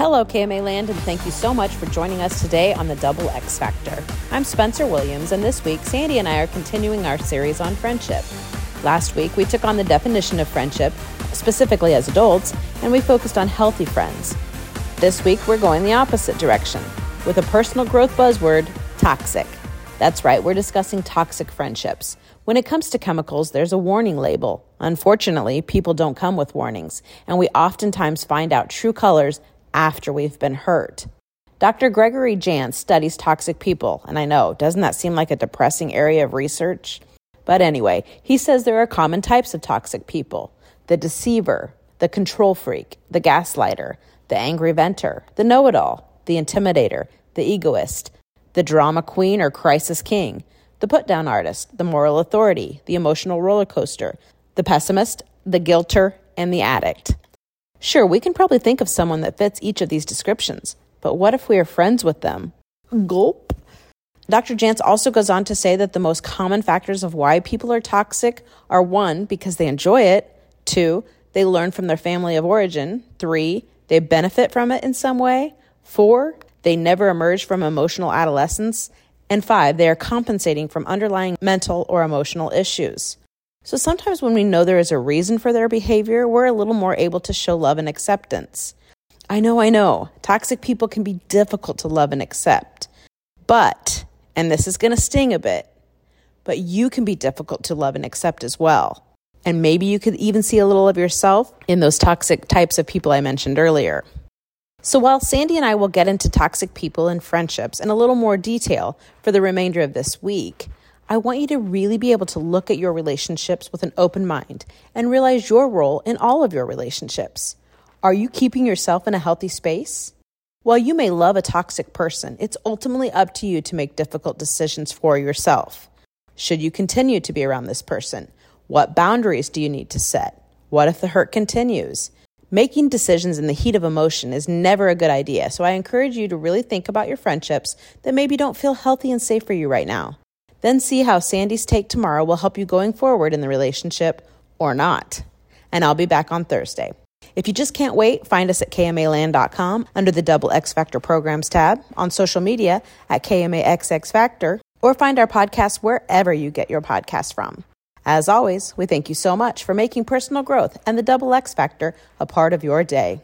Hello, KMA Land, and thank you so much for joining us today on the Double X Factor. I'm Spencer Williams, and this week, Sandy and I are continuing our series on friendship. Last week, we took on the definition of friendship, specifically as adults, and we focused on healthy friends. This week, we're going the opposite direction with a personal growth buzzword toxic. That's right, we're discussing toxic friendships. When it comes to chemicals, there's a warning label. Unfortunately, people don't come with warnings, and we oftentimes find out true colors after we've been hurt. Dr. Gregory Jantz studies toxic people, and I know, doesn't that seem like a depressing area of research? But anyway, he says there are common types of toxic people the deceiver, the control freak, the gaslighter, the angry venter, the know it all, the intimidator, the egoist, the drama queen or crisis king, the put down artist, the moral authority, the emotional roller coaster, the pessimist, the guilter, and the addict. Sure, we can probably think of someone that fits each of these descriptions, but what if we are friends with them? Gulp. Dr. Jantz also goes on to say that the most common factors of why people are toxic are one, because they enjoy it, two, they learn from their family of origin, three, they benefit from it in some way, four, they never emerge from emotional adolescence, and five, they are compensating from underlying mental or emotional issues. So sometimes when we know there is a reason for their behavior, we're a little more able to show love and acceptance. I know, I know, toxic people can be difficult to love and accept. But, and this is going to sting a bit, but you can be difficult to love and accept as well. And maybe you could even see a little of yourself in those toxic types of people I mentioned earlier. So, while Sandy and I will get into toxic people and friendships in a little more detail for the remainder of this week, I want you to really be able to look at your relationships with an open mind and realize your role in all of your relationships. Are you keeping yourself in a healthy space? While you may love a toxic person, it's ultimately up to you to make difficult decisions for yourself. Should you continue to be around this person? What boundaries do you need to set? What if the hurt continues? Making decisions in the heat of emotion is never a good idea, so I encourage you to really think about your friendships that maybe don't feel healthy and safe for you right now. Then see how Sandy's take tomorrow will help you going forward in the relationship or not. And I'll be back on Thursday. If you just can't wait, find us at KMAland.com under the Double X Factor Programs tab, on social media at KMAXX Factor, or find our podcast wherever you get your podcast from. As always, we thank you so much for making personal growth and the Double X Factor a part of your day.